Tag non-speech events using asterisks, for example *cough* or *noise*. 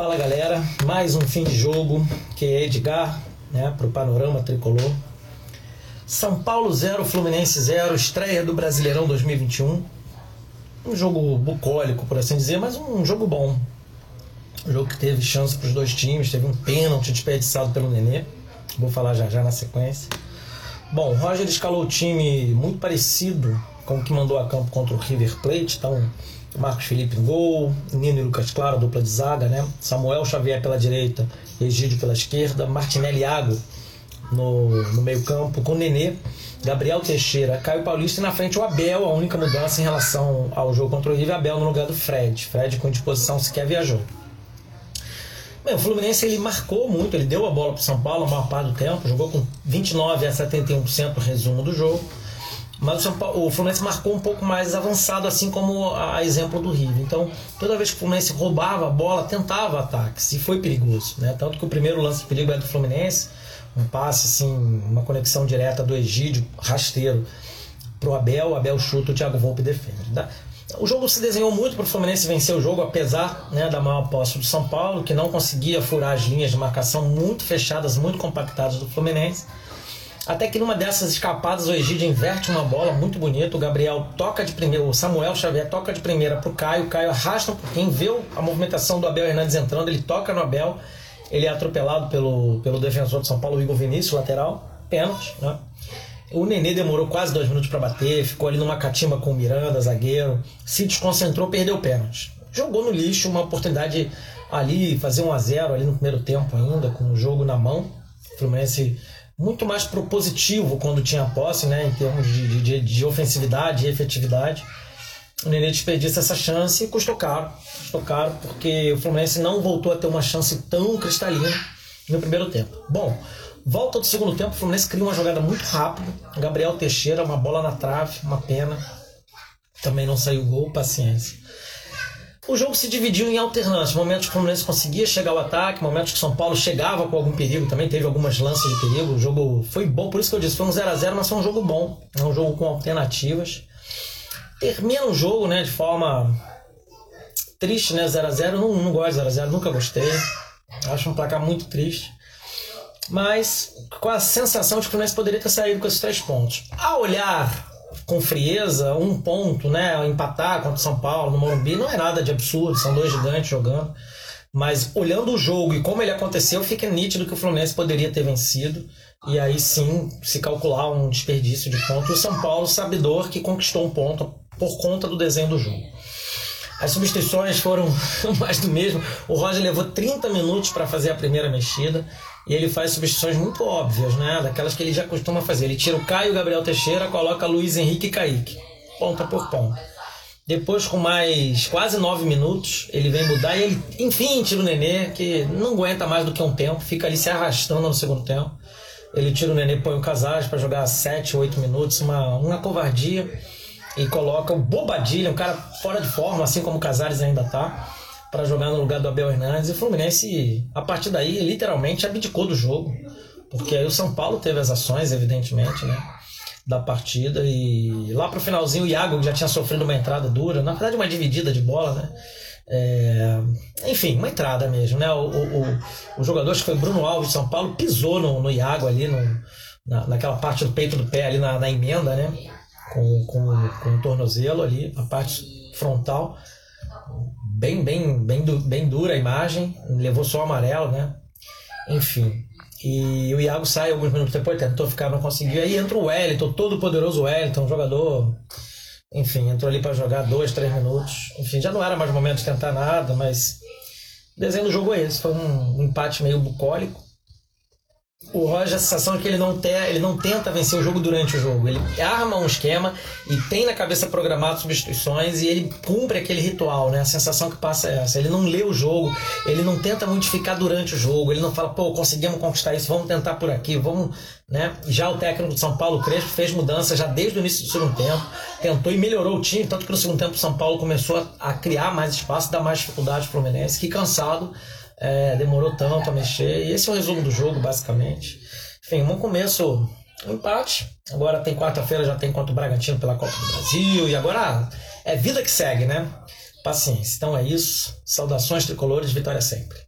Fala galera, mais um fim de jogo que é Edgar, né, para o Panorama Tricolor. São Paulo 0, Fluminense 0, estreia do Brasileirão 2021. Um jogo bucólico, por assim dizer, mas um jogo bom. Um jogo que teve chance para os dois times, teve um pênalti desperdiçado pelo Nenê. Vou falar já já na sequência. Bom, Roger escalou o time muito parecido com o que mandou a campo contra o River Plate, então Marcos Felipe em gol, Nino e Lucas Claro, dupla de zaga, né? Samuel Xavier pela direita, Egídio pela esquerda, Martinelli Iago no, no meio-campo, com Nenê, Gabriel Teixeira, Caio Paulista e na frente o Abel, a única mudança em relação ao jogo contra o River, Abel no lugar do Fred. Fred com disposição sequer viajou. Bem, o Fluminense ele marcou muito, ele deu a bola para o São Paulo a maior parte do tempo, jogou com 29 a 71% resumo do jogo. Mas o, Paulo, o, Fluminense marcou um pouco mais avançado, assim como a exemplo do River. Então, toda vez que o Fluminense roubava a bola, tentava ataques, e foi perigoso. Né? Tanto que o primeiro lance de perigo é do Fluminense, um passe, assim, uma conexão direta do Egídio, rasteiro, pro Abel, Abel chuta, o Thiago Volpe defende. Tá? O jogo se desenhou muito para o Fluminense vencer o jogo, apesar né, da maior posse do São Paulo, que não conseguia furar as linhas de marcação muito fechadas, muito compactadas do Fluminense. Até que numa dessas escapadas o Egídio inverte uma bola muito bonita. O Gabriel toca de primeira, o Samuel Xavier toca de primeira pro Caio. O Caio arrasta um pouquinho, vê a movimentação do Abel Hernandes entrando, ele toca no Abel. Ele é atropelado pelo, pelo defensor de São Paulo, Igor Vinícius, lateral. Pênalti, né? O Nenê demorou quase dois minutos para bater, ficou ali numa catimba com o Miranda, zagueiro, se desconcentrou, perdeu o pênalti. Jogou no lixo uma oportunidade ali, fazer um a 0 ali no primeiro tempo ainda, com o jogo na mão. O Fluminense muito mais propositivo quando tinha posse, né, em termos de, de, de ofensividade e efetividade. O Nenê desperdiça essa chance e custou caro. Custou caro porque o Fluminense não voltou a ter uma chance tão cristalina no primeiro tempo. Bom, volta do segundo tempo, o Fluminense cria uma jogada muito rápida. Gabriel Teixeira, uma bola na trave, uma pena. Também não saiu gol, paciência. O jogo se dividiu em alternâncias. Momentos que o Fluminense conseguia chegar ao ataque, momentos que o São Paulo chegava com algum perigo, também teve algumas lances de perigo. O jogo foi bom, por isso que eu disse, foi um 0 a 0 mas foi um jogo bom. É um jogo com alternativas. Termina o jogo né, de forma triste, né? 0 a 0 não, não gosto de 0 a 0 nunca gostei. Acho um placar muito triste. Mas com a sensação de que o Fluminense poderia ter saído com esses três pontos. A olhar com frieza, um ponto, né? Empatar contra o São Paulo no Morumbi não é nada de absurdo, são dois gigantes jogando. Mas olhando o jogo e como ele aconteceu, fica nítido que o Fluminense poderia ter vencido. E aí sim se calcular um desperdício de ponto. O São Paulo, sabedor que conquistou um ponto por conta do desenho do jogo. As substituições foram *laughs* mais do mesmo. O Roger levou 30 minutos para fazer a primeira mexida. E ele faz substituições muito óbvias, né? Daquelas que ele já costuma fazer. Ele tira o Caio Gabriel Teixeira, coloca Luiz Henrique e Kaique. Ponta por ponta. Depois, com mais quase nove minutos, ele vem mudar e ele, enfim, tira o Nenê, que não aguenta mais do que um tempo, fica ali se arrastando no segundo tempo. Ele tira o Nenê, põe o Casares para jogar sete, oito minutos, uma, uma covardia. E coloca o Bobadilha, um cara fora de forma, assim como o Casares ainda tá para jogar no lugar do Abel Hernandes. E o Fluminense, a partir daí, literalmente abdicou do jogo. Porque aí o São Paulo teve as ações, evidentemente, né? Da partida. E lá pro finalzinho, o Iago já tinha sofrido uma entrada dura, na verdade, uma dividida de bola, né? É... Enfim, uma entrada mesmo, né? O, o, o, jogador, acho que foi Bruno Alves de São Paulo, pisou no, no Iago ali, no, na, naquela parte do peito do pé, ali na, na emenda, né? Com, com, com o tornozelo ali, a parte frontal bem, bem, bem, bem dura a imagem, levou só amarelo, né? Enfim. E o Iago sai alguns minutos depois, tentou ficar, não conseguiu. Aí entra o Wellington, todo poderoso Wellington, jogador. Enfim, entrou ali para jogar dois, três minutos. Enfim, já não era mais momento de tentar nada, mas. O desenho do jogo é esse. Foi um empate meio bucólico o Roger, a sensação é que ele não, te, ele não tenta vencer o jogo durante o jogo. Ele arma um esquema e tem na cabeça programado substituições e ele cumpre aquele ritual, né? A sensação que passa é essa. Ele não lê o jogo, ele não tenta modificar durante o jogo, ele não fala, pô, conseguimos conquistar isso, vamos tentar por aqui, vamos. Né? Já o técnico de São Paulo, Crespo, fez mudança já desde o início do segundo tempo, tentou e melhorou o time, tanto que no segundo tempo o São Paulo começou a, a criar mais espaço, dar mais dificuldade para o Fluminense, que cansado é, demorou tanto a mexer. E esse é o resumo do jogo, basicamente. Enfim, um começo, um empate. Agora tem quarta-feira, já tem contra o Bragantino pela Copa do Brasil. E agora é vida que segue, né? paciência. Então é isso. Saudações tricolores, vitória sempre.